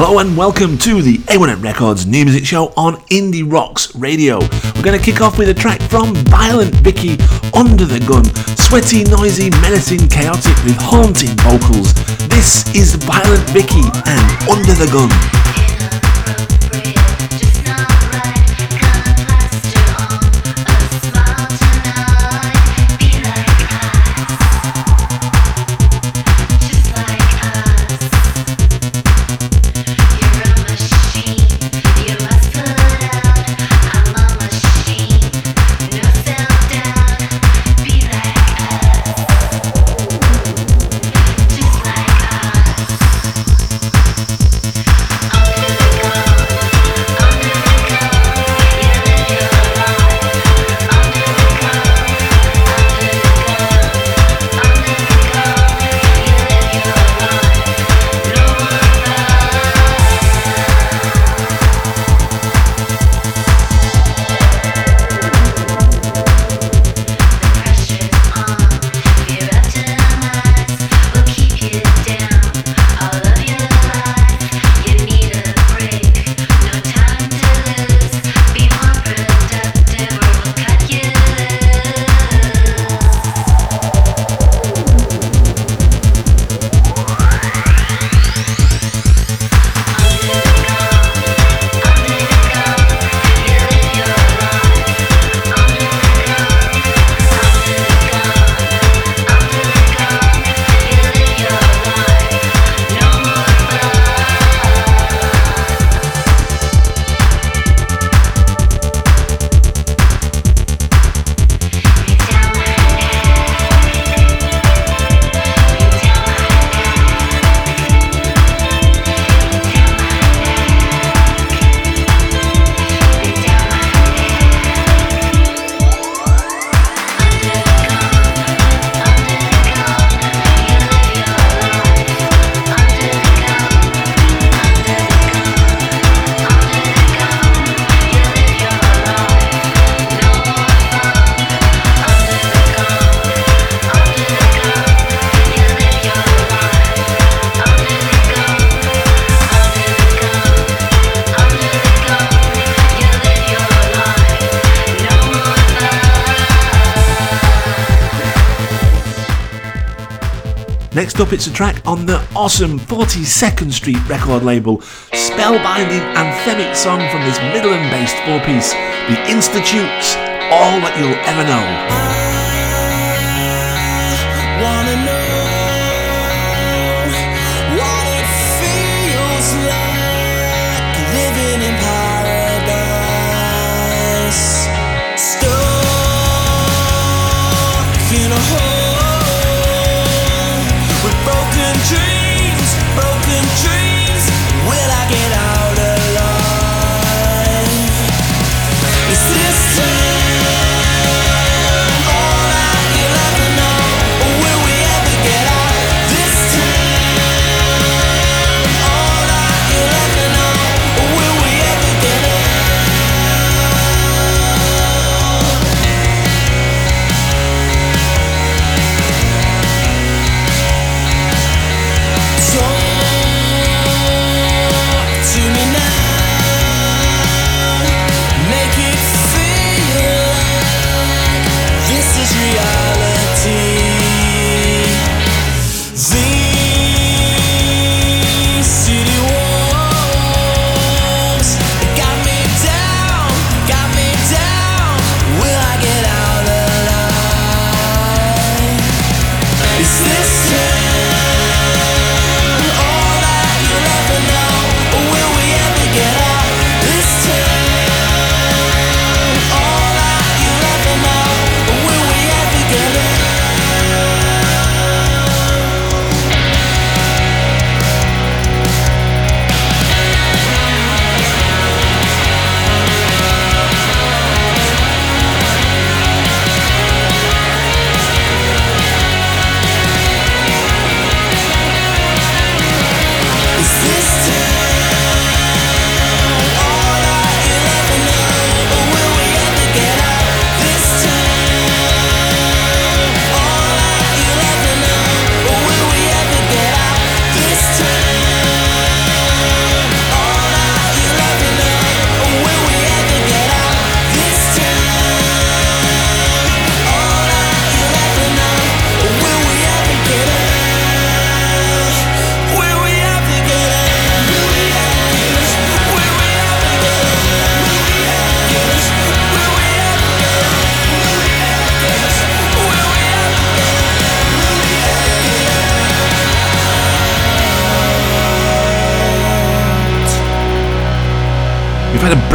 Hello and welcome to the A1M Records new music show on Indie Rocks Radio. We're going to kick off with a track from Violent Vickie, Under the Gun. Sweaty, noisy, menacing, chaotic with haunting vocals. This is Violent Vickie and Under the Gun. Awesome 42nd Street record label, spellbinding anthemic song from this Midland based four piece, The Institutes, All That You'll Ever Know.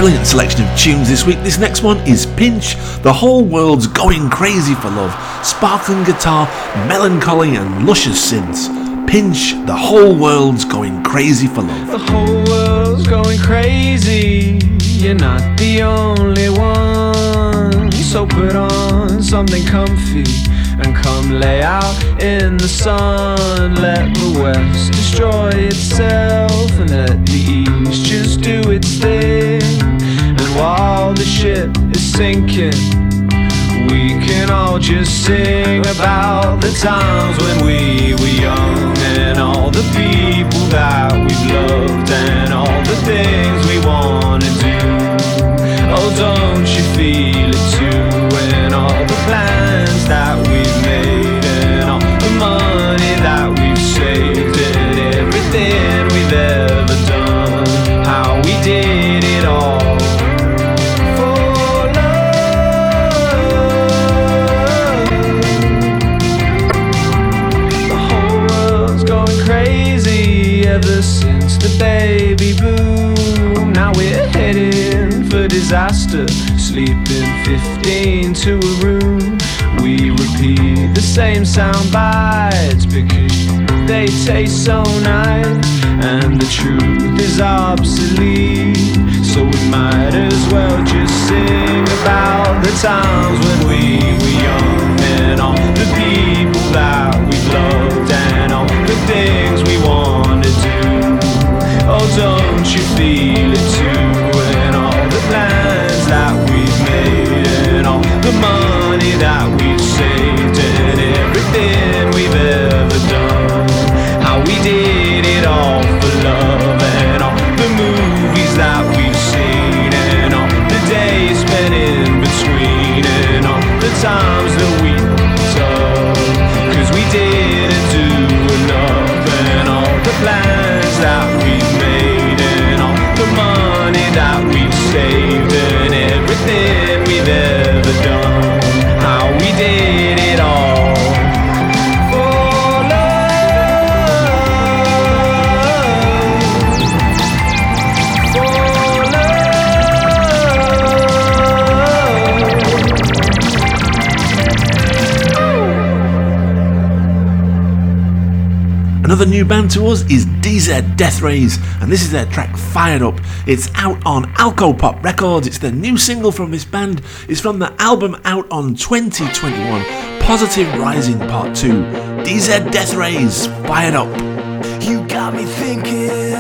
Brilliant selection of tunes this week. This next one is Pynch, The Whole World's Going Crazy for Love, sparkling guitar, melancholy, and luscious synths. Pynch, The Whole World's Going Crazy for Love. The whole world's going crazy, you're not the only one. So put on something comfy and come lay out in the sun. Let the west destroy itself and let the east just do its thing. And while the ship is sinking, we can all just sing about the times when we were young and all the people that we've loved and all the things we wanna do. Oh, don't you feel disaster, sleeping 15 to a room. We repeat the same sound bites because they taste so nice, and the truth is obsolete. So we might as well just sing about the times when we were young and all the people that we loved and all the things we want to do. Oh, don't you feel it too? That we've saved and everything we've ever done. How we did Another new band to us is DZ Deathrays, and this is their track Fired Up. It's out on Alcopop Records. It's the new single from this band. It's from the album out on 2021, Positive Rising Part 2. DZ Deathrays, Fired Up. You got me thinking,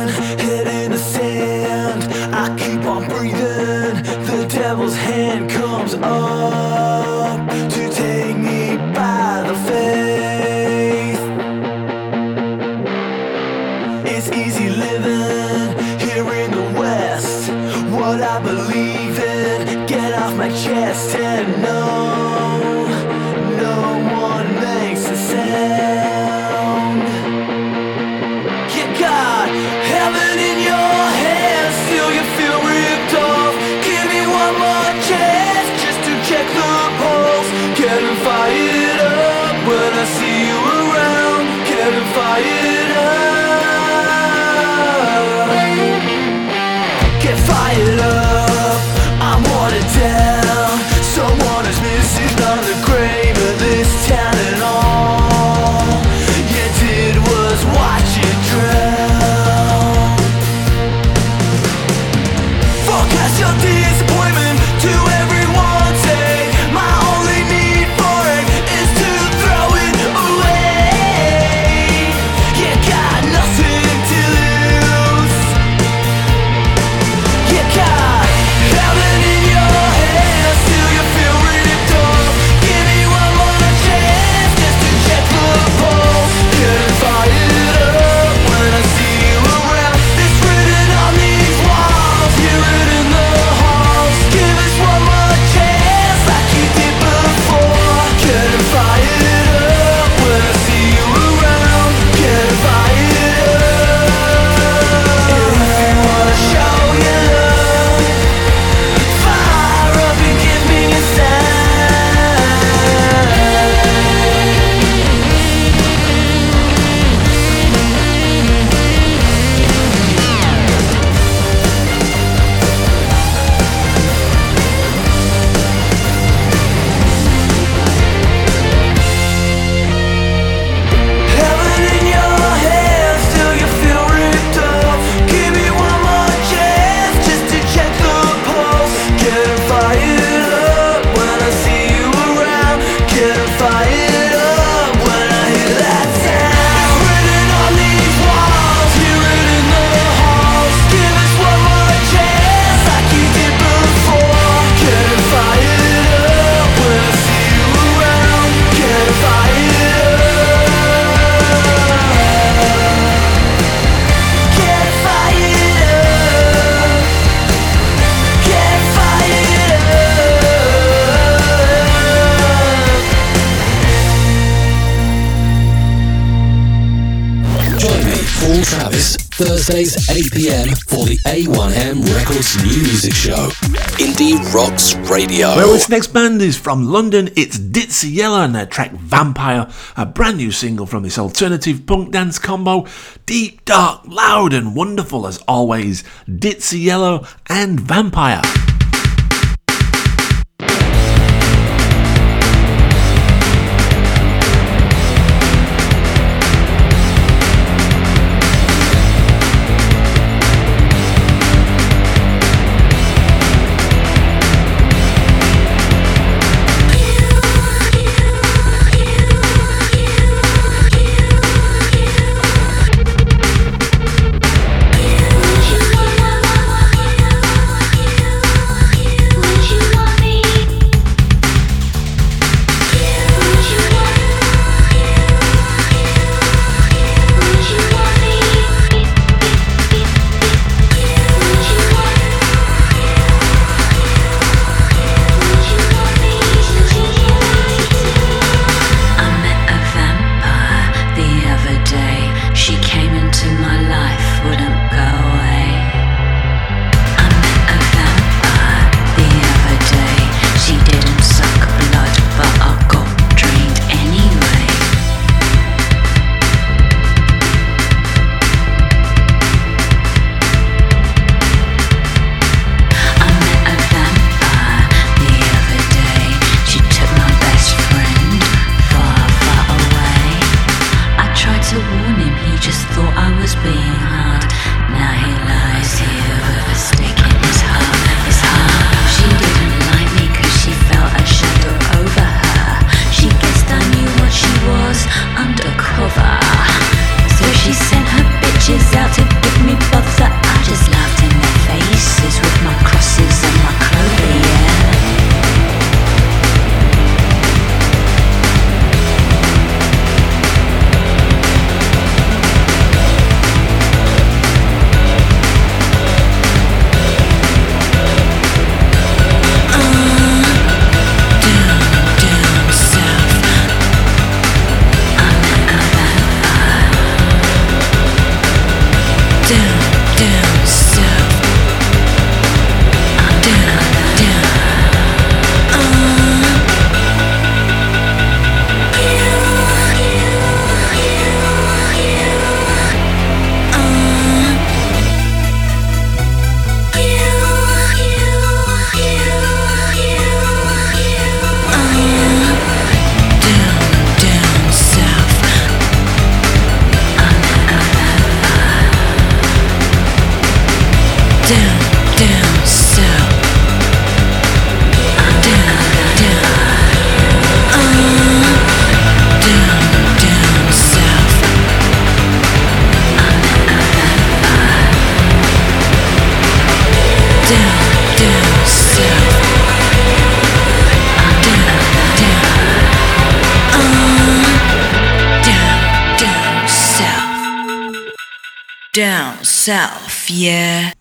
Radio. Well, this next band is from London. It's Ditsea Yella and their track Vampire, a brand new single from this alternative punk dance combo. Deep, dark, loud, and wonderful as always. Ditsea Yella and Vampire.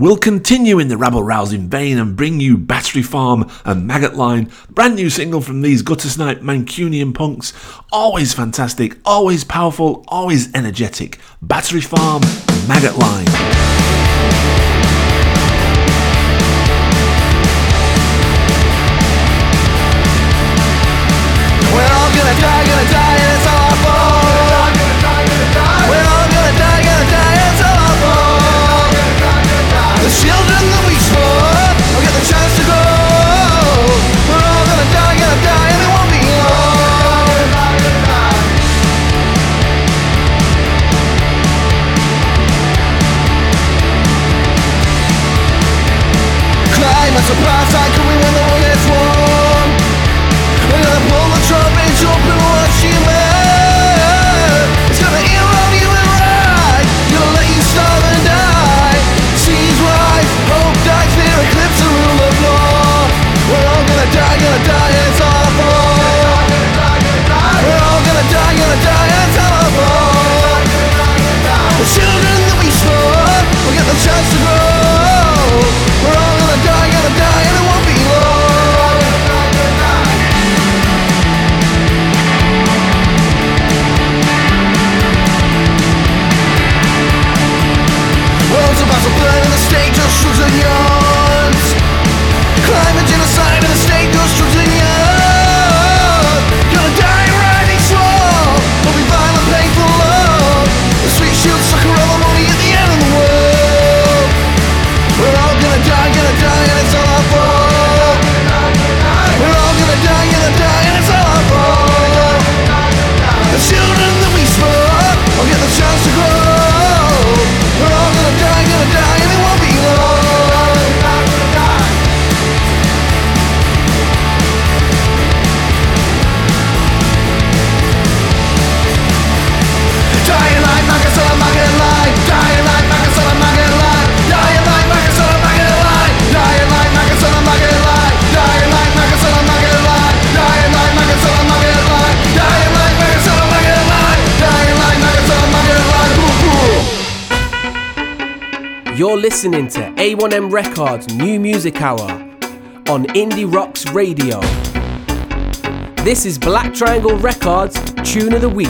We'll continue in the rabble rousing vein and bring you Battery Farm and Maggott Line, brand new single from these gutter snipe Mancunian punks. Always fantastic, always powerful, always energetic. Battery Farm, Maggott Line. The children that we store will get the chance to grow. We're all gonna die, gonna die, and it won't be long. Worlds about to burn in the state of and yawns. Climate genocide in the state. children You're listening to A1M Records New Music Hour on Indie Rocks Radio. This is Black Triangle Records Tune of the Week.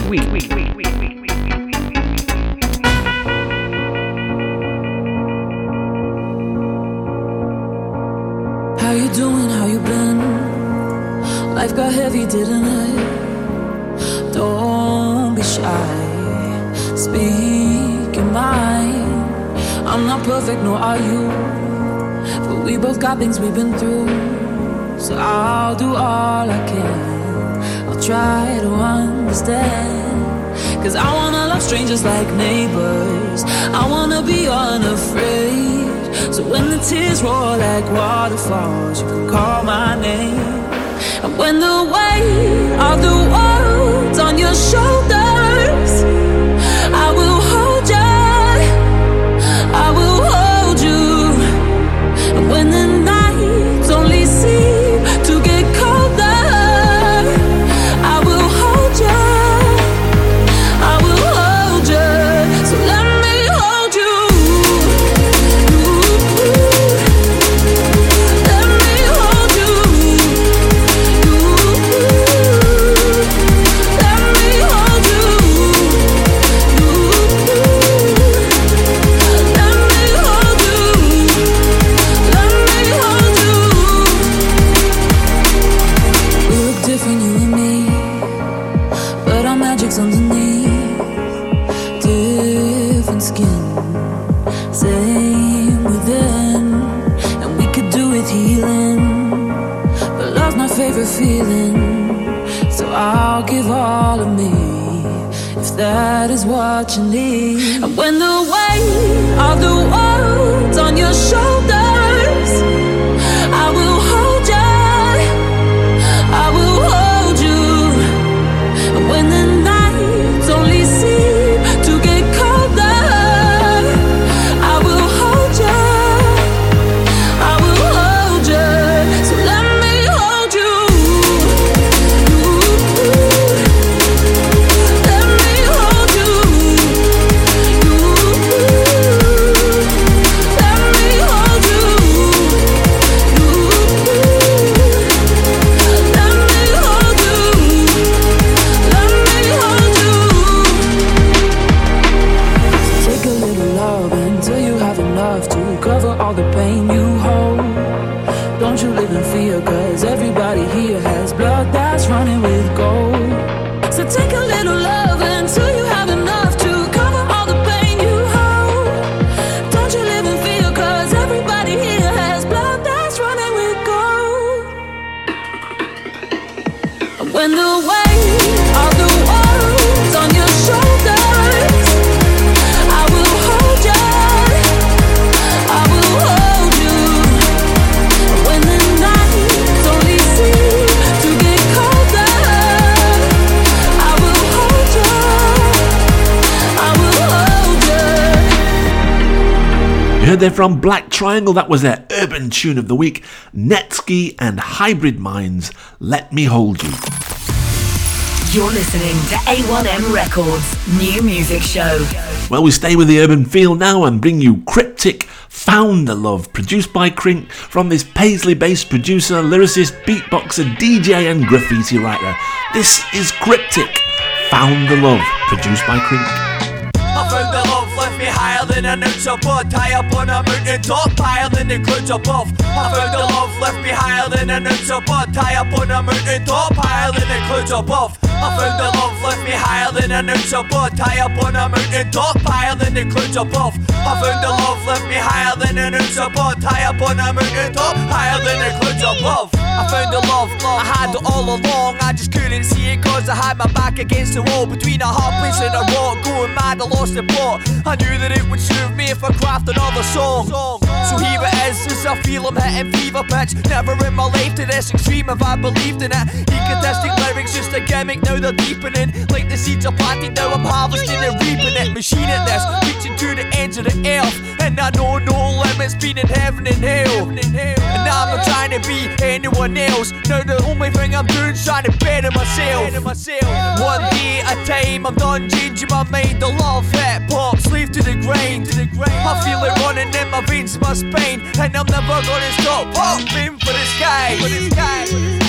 How you doing? How you been? Life got heavy, didn't it? Don't be shy. Speak your mind. I'm not perfect, nor are you. But we both got things we've been through. So I'll do all I can. I'll try to understand. Cause I wanna love strangers like neighbors. I wanna be unafraid. So when the tears roll like waterfalls, you can call my name. And when the weight of the world's on your shoulders, there from Black Triangle, that was their urban tune of the week. Netsky and Hybrid Minds, Let Me Hold You. You're listening to A1M Records New Music Show. Well, we stay with the urban feel now and bring you Kryptik Found the Love, produced by Crink from this Paisley based producer, lyricist, beatboxer, DJ, and graffiti writer. This is Kryptik Found the Love, produced by Crink. Higher than an ounce High up on a mountain top, than the clouds above. I found the love left me higher than an ounce of High up on a mountain top, than the clouds above. I found the love left me higher than an ounce of High up on a mountain top, than the clouds above. I found the love left me higher than an ounce of High up on a mountain top, higher than clouds above I found the love, I had it all along. I just couldn't see it cause I had my back against the wall. Between a hard place and a rock Going mad, I lost the plot. I knew that it would suit me if I craft another song. So here it is, as I feel I'm hitting fever pitch. Never in my life to this extreme have I believed in it. Egotistic lyrics just a gimmick, now they're deepening. Like the seeds are planted, now I'm harvesting and reaping it. Machine at this, reaching to the ends of the earth. And I know no limits, been in heaven and hell. And now I'm not trying to be anyone else. Now the only thing I'm doing is trying to better myself. One day at a time, I'm done changing my mind. I love hip hop, slave to the grain. I feel it running in my veins, my spine. And I'm never gonna stop hoping for the sky. For the sky.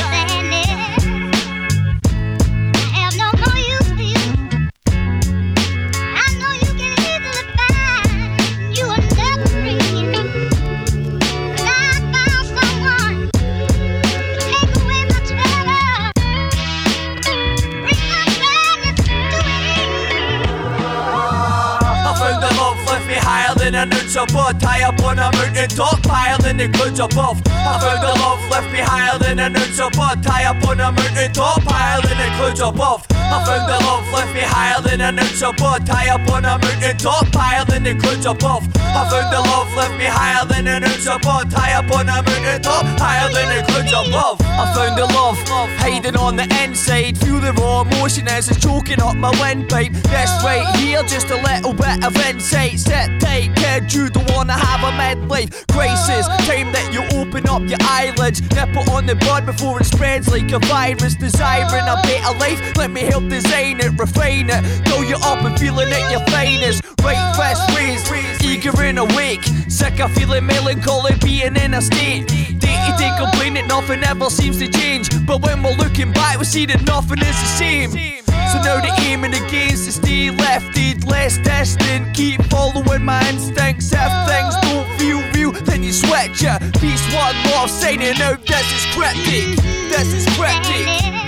Than blood High up on a mountain top, higher than the clouds above I found the love left me higher than an ounce of blood High up on a mountain top, higher than the clouds above I found the love left higher than an ounce of High up on a mountain top, higher than the clouds above I found the love left higher than an ounce of blood High up on a mountain top, higher than the clouds above I found the love, hiding on the inside Feel the raw emotion as it's choking up my windpipe This right here, just a little bit of insight. Sit tight, kid, you don't wanna have a midlife crisis Time that you open up your eyelids. Nip it on the bud before it spreads like a virus. Desiring a better life, let me help design it, refine it. Fill you up and feeling at your finest. Right fist raised, eager and awake. Sick of feeling melancholy, being in a state. Day to day complaining, nothing ever seems to change. But when we're looking back, we see that nothing is the same So now the aim and the gains to stay lefted, less distant Keep following my instincts. If things don't feel real, then you switch it Peace, one love, signing out, is This is Kryptik. This is Kryptik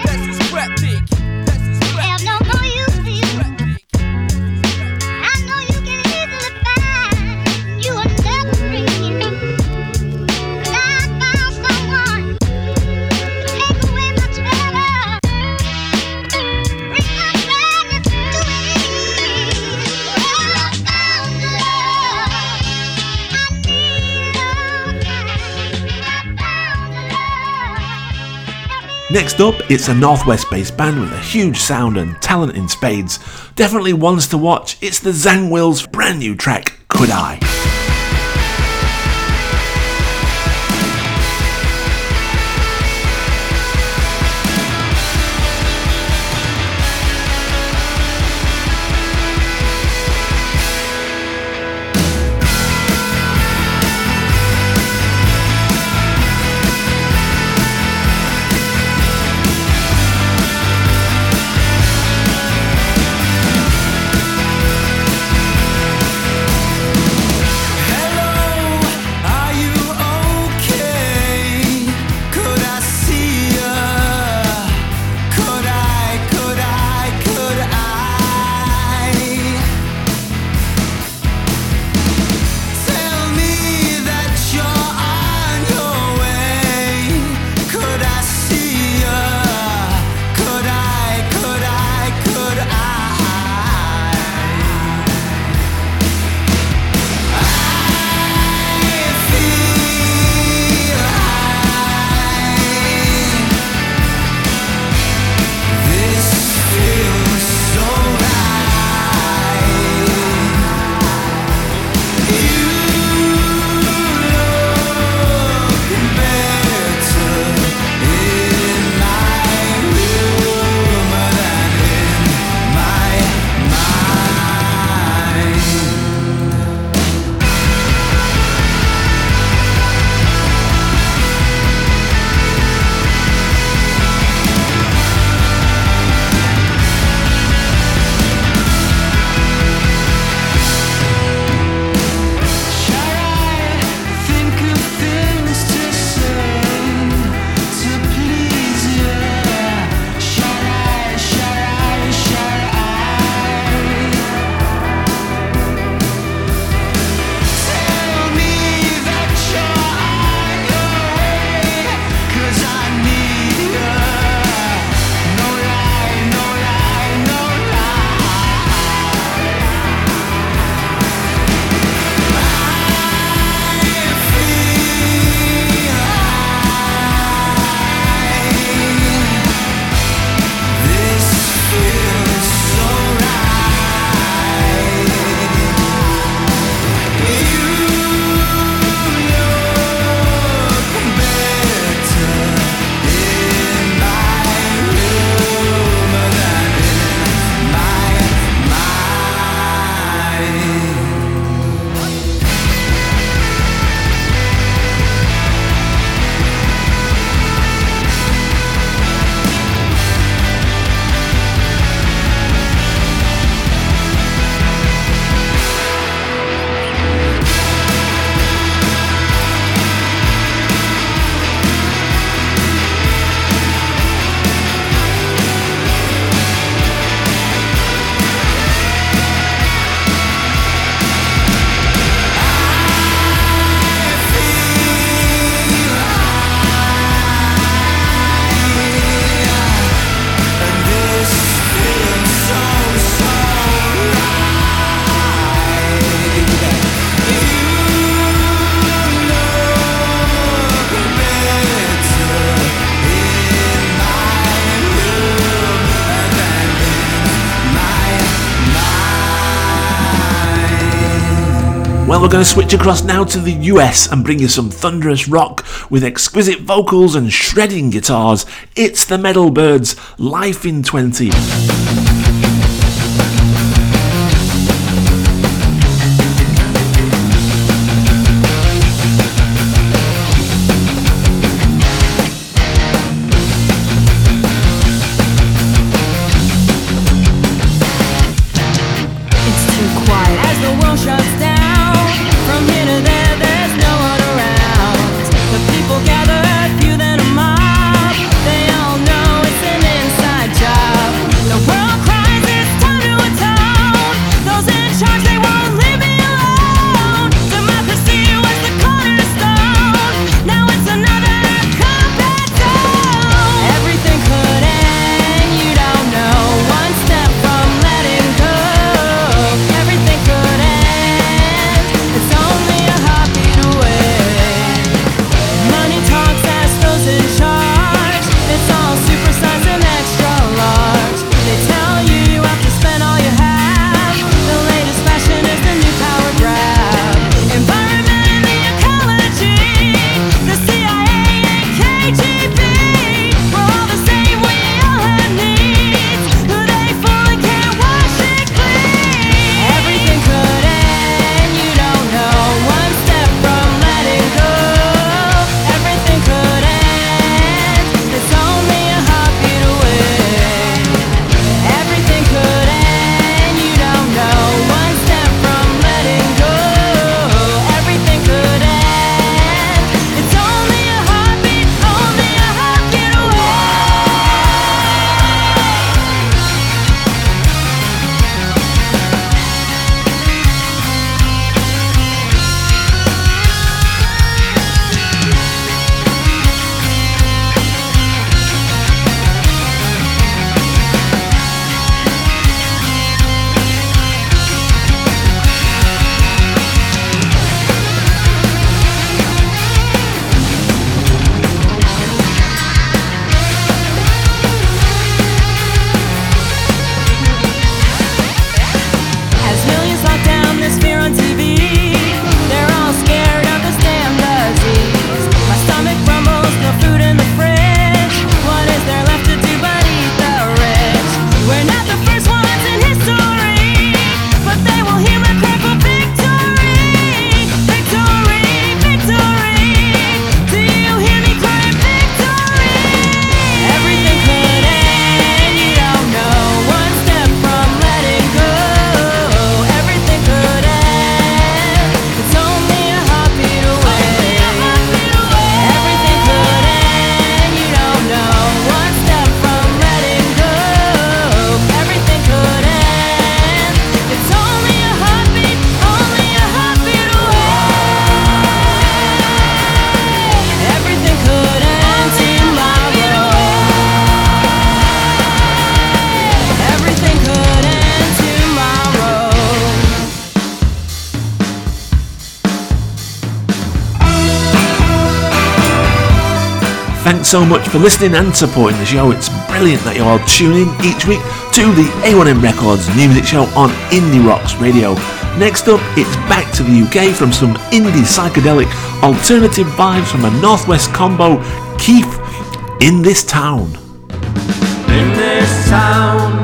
Next up, it's a Northwest based band with a huge sound and talent in spades. Definitely ones to watch. It's the Zangwills' brand new track, Could I? We're going to switch across now to the US and bring you some thunderous rock with exquisite vocals and shredding guitars. It's the Metal Byrds, Life in 20. So much for listening and supporting the show. It's brilliant that you all tune in each week to the A1M Records music show on Indie Rocks Radio. Next up, it's back to the UK from some indie psychedelic alternative vibes from a Northwest combo, Keef, in this town. In this town,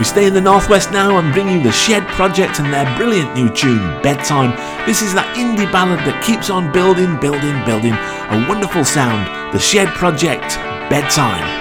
We stay in the Northwest now and bring you the Shed Project and their brilliant new tune, Bedtime. This is that indie ballad that keeps on building, building, building. A wonderful sound, the Shed Project, Bedtime.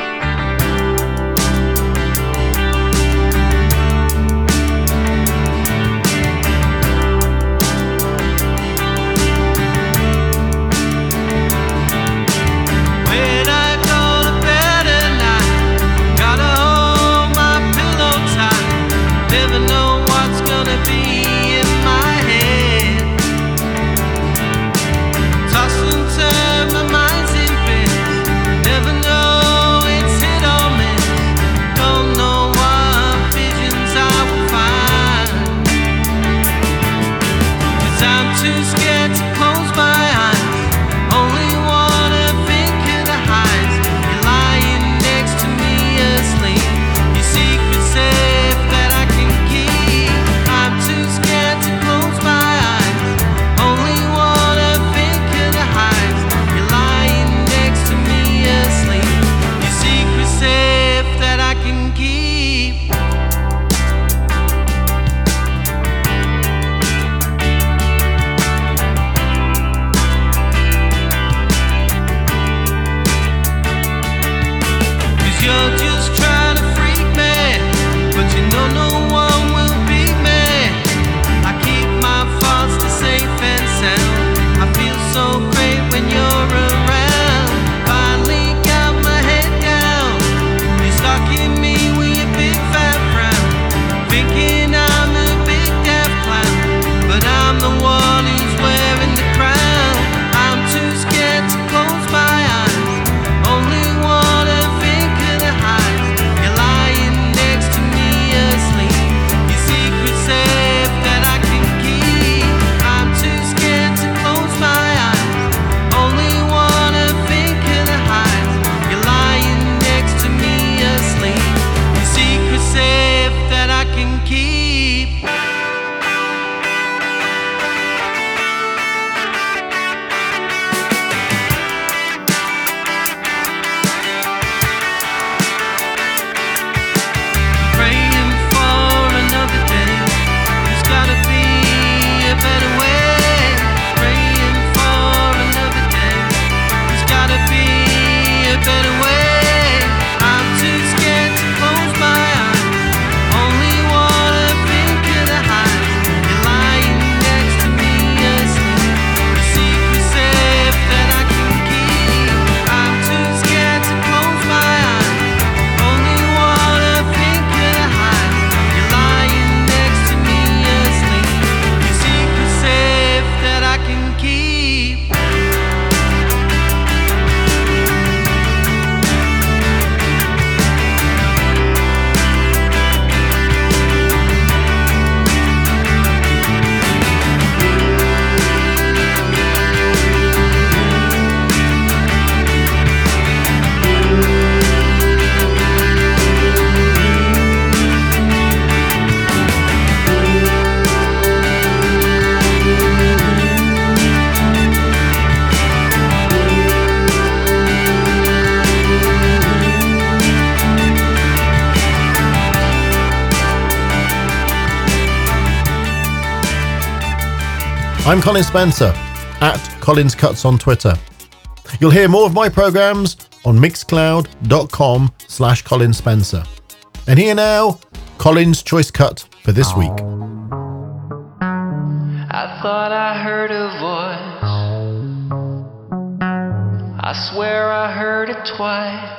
I'm Colin Spencer at Collins Cuts on Twitter. You'll hear more of my programs on mixcloud.com slash Colin Spencer. And here now, Colin's choice cut for this week. I thought I heard a voice. I swear I heard it twice.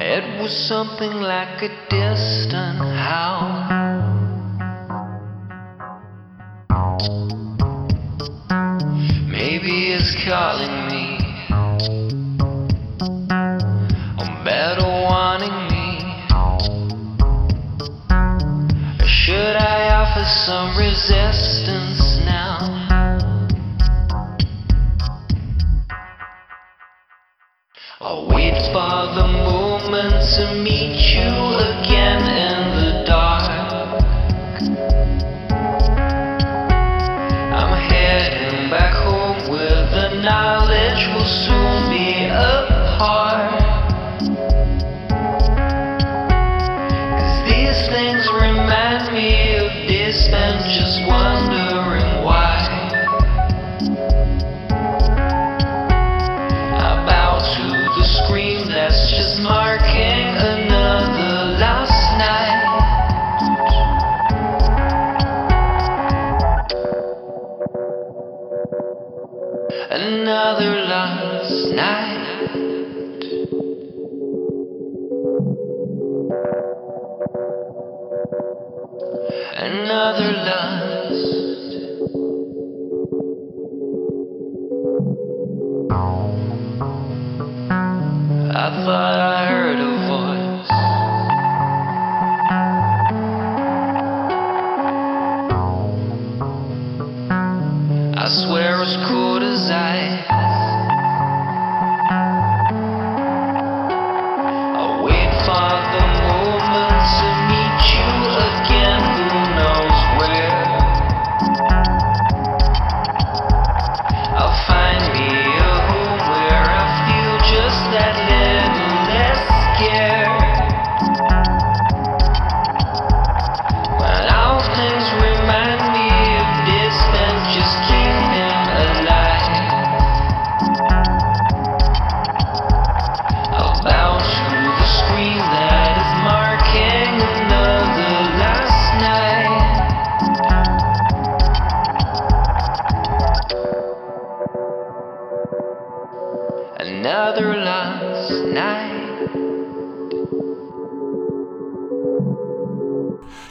It was something like a distant howl. Calling me, or better wanting me. Or should I offer some resistance now? I'll wait for the moment to meet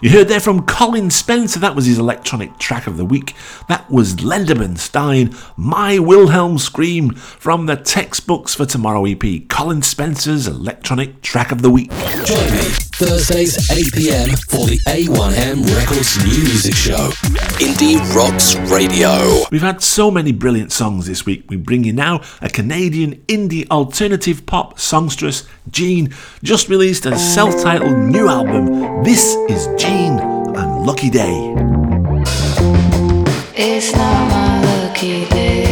You heard there from Colin Spencer, that was his electronic track of the week. That was Lederman Stein, My Wilhelm Scream from the Textbooks for Tomorrow EP. Colin Spencer's electronic track of the week. Join me Thursdays 8 pm for the A1M Records New Music Show. Indie Rocks Radio. We've had so many brilliant songs this week. We bring you now a Canadian indie alternative pop songstress, Jeen, just released a self titled new album. This is Jeen and Lucky Day. It's not my lucky day.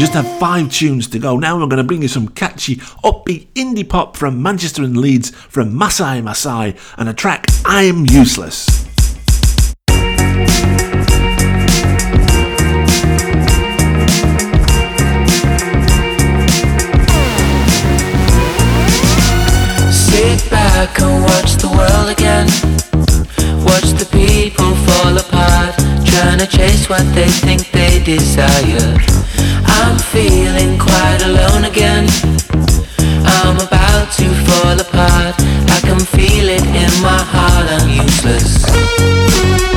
We just have five tunes to go. Now we're going to bring you some catchy, upbeat indie pop from Manchester and Leeds from Masi Masi and a track I Am Useless. Sit back and watch the world again. Watch the people fall apart, trying to chase what they think they desire. I'm feeling quite alone again. I'm about to fall apart. I can feel it in my heart. I'm useless.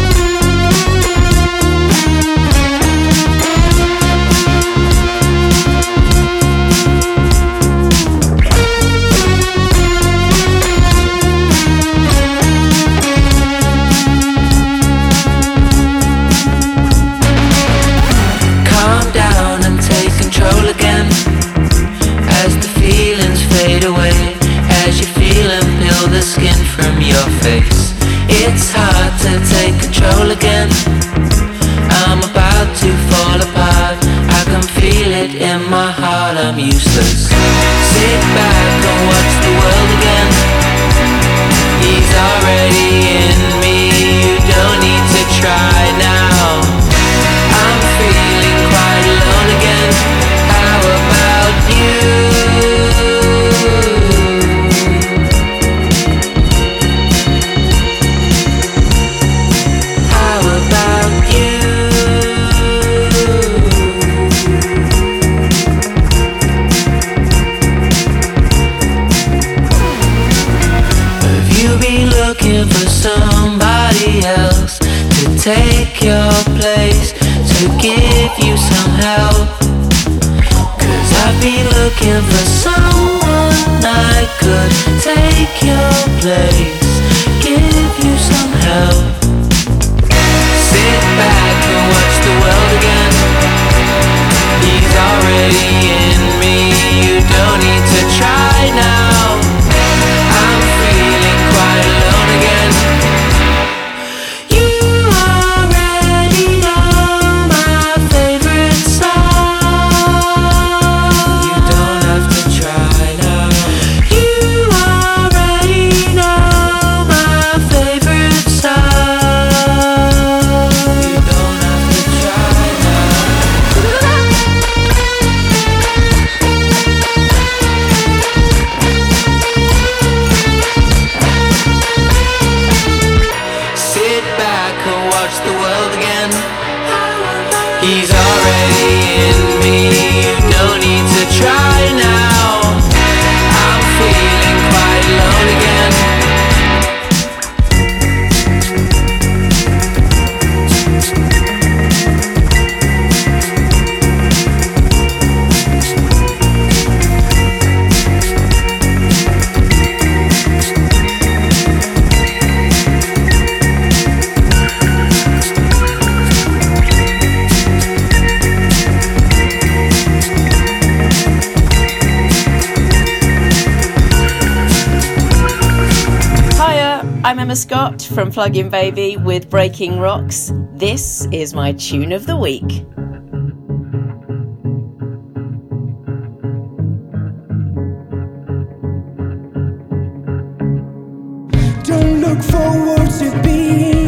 Peel the skin from your face. It's hard to take control again. I'm about to fall apart. I can feel it in my heart. I'm useless. Sit back and watch the world again. He's already in me. You don't need to try some? Cause I've been looking for someone I could take your place, give you some help. Sit back and watch the world again. He's already in me, you don't need to try now. From Plug-in Baby with Breaking Rocks. This is my tune of the week. Don't look forward to being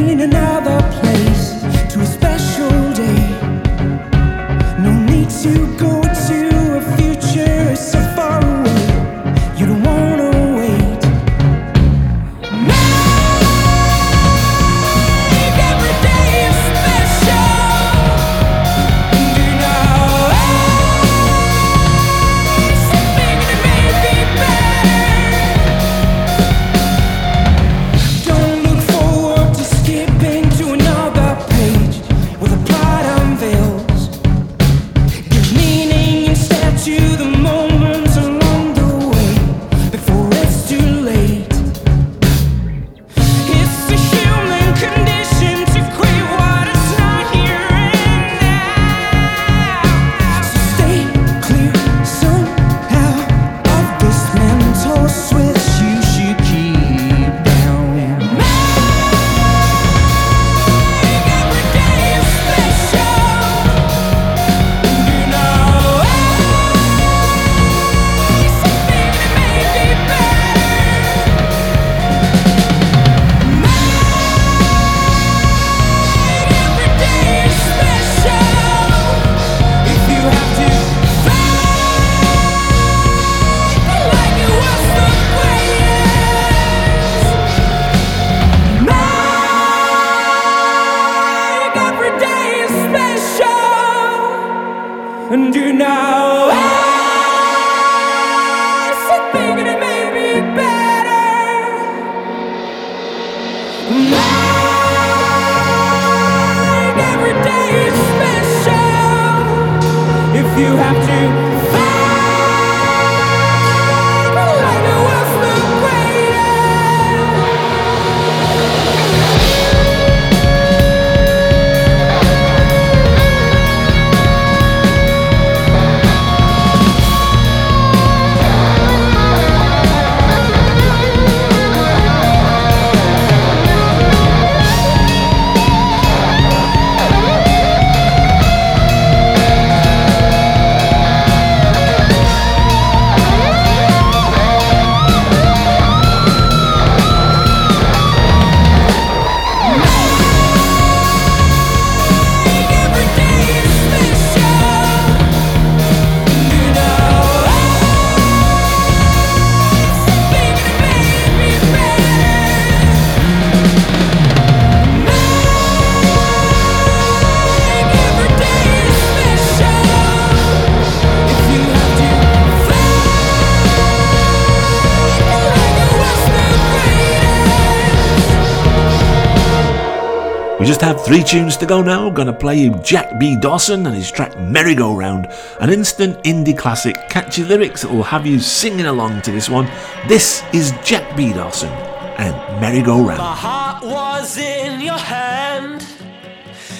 tunes to go now. Gonna play you Jack B. Dawson and his track Merry Go Round, an instant indie classic, catchy lyrics that will have you singing along to this one. This is Jack B. Dawson and Merry Go Round. My heart was in your hand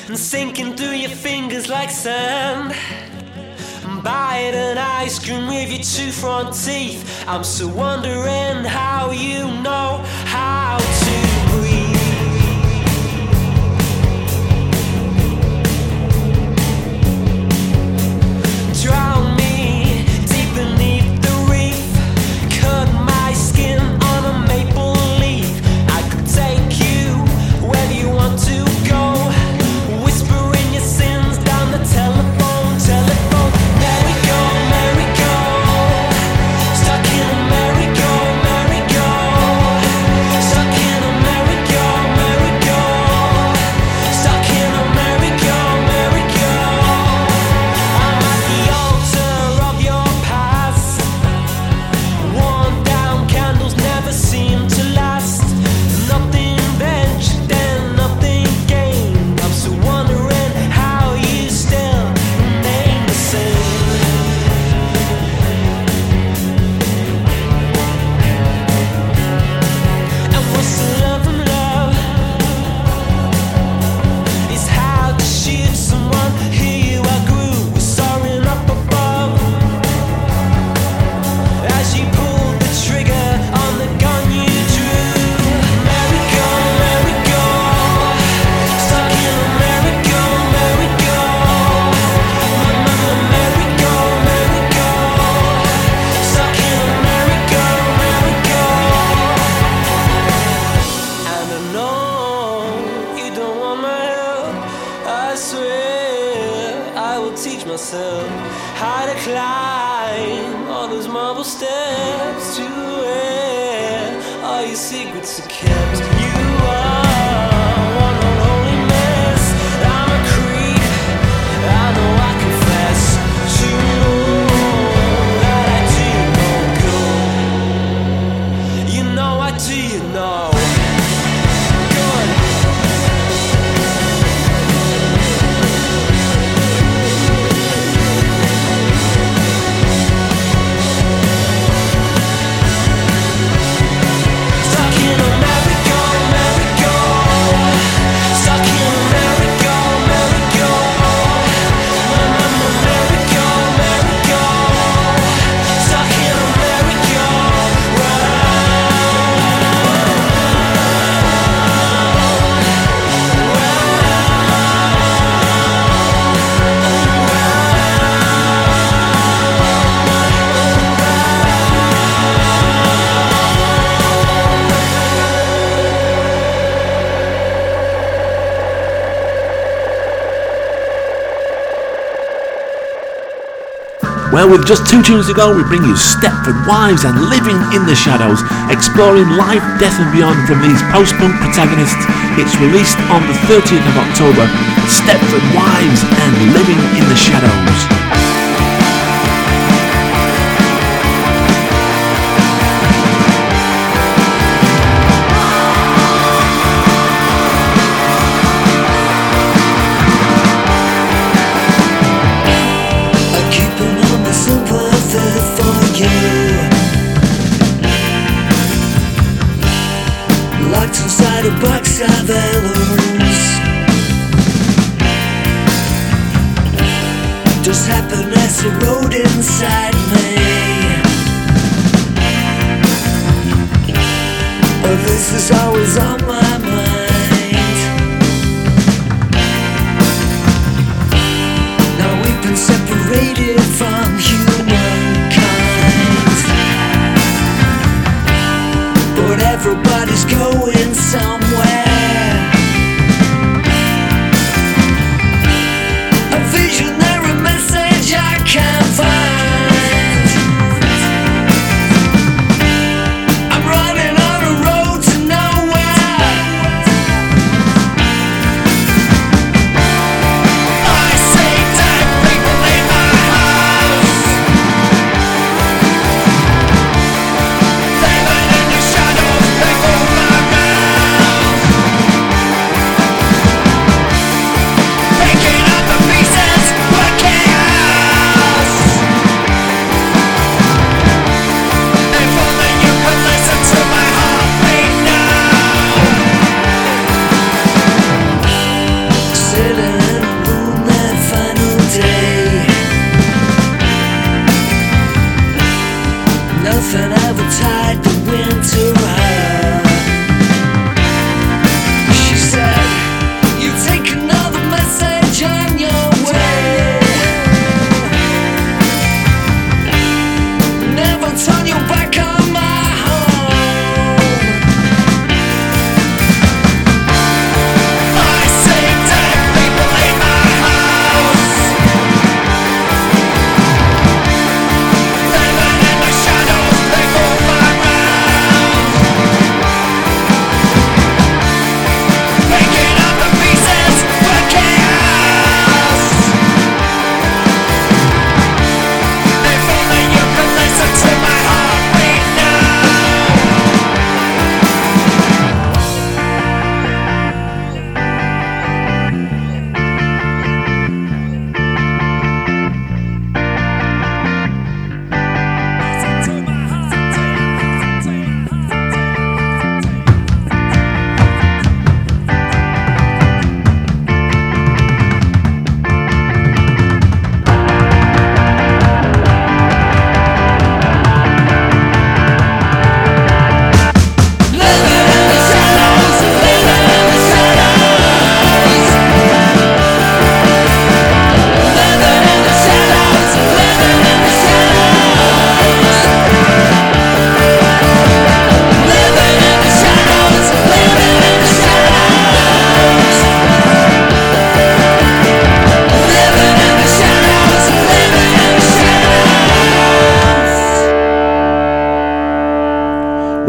and sinking through your fingers like sand. Bite an ice cream with your two front teeth. I'm still wondering how you know how Well, with just two tunes to go, we bring you Stepford Wives and Living in the Shadows, exploring life, death and beyond from these post-punk protagonists. It's released on the 30th of October. Stepford Wives and Living in the Shadows.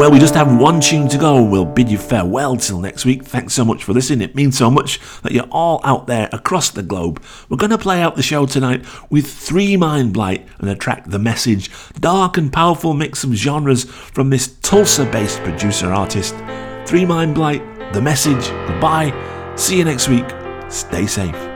Well, we just have one tune to go. We'll bid you farewell till next week. Thanks so much for listening. It means so much that you're all out there across the globe. We're going to play out the show tonight with Three Mind Blight and the track The Message. Dark and powerful mix of genres from this Tulsa based producer artist. Three Mind Blight, The Message. Goodbye. See you next week. Stay safe.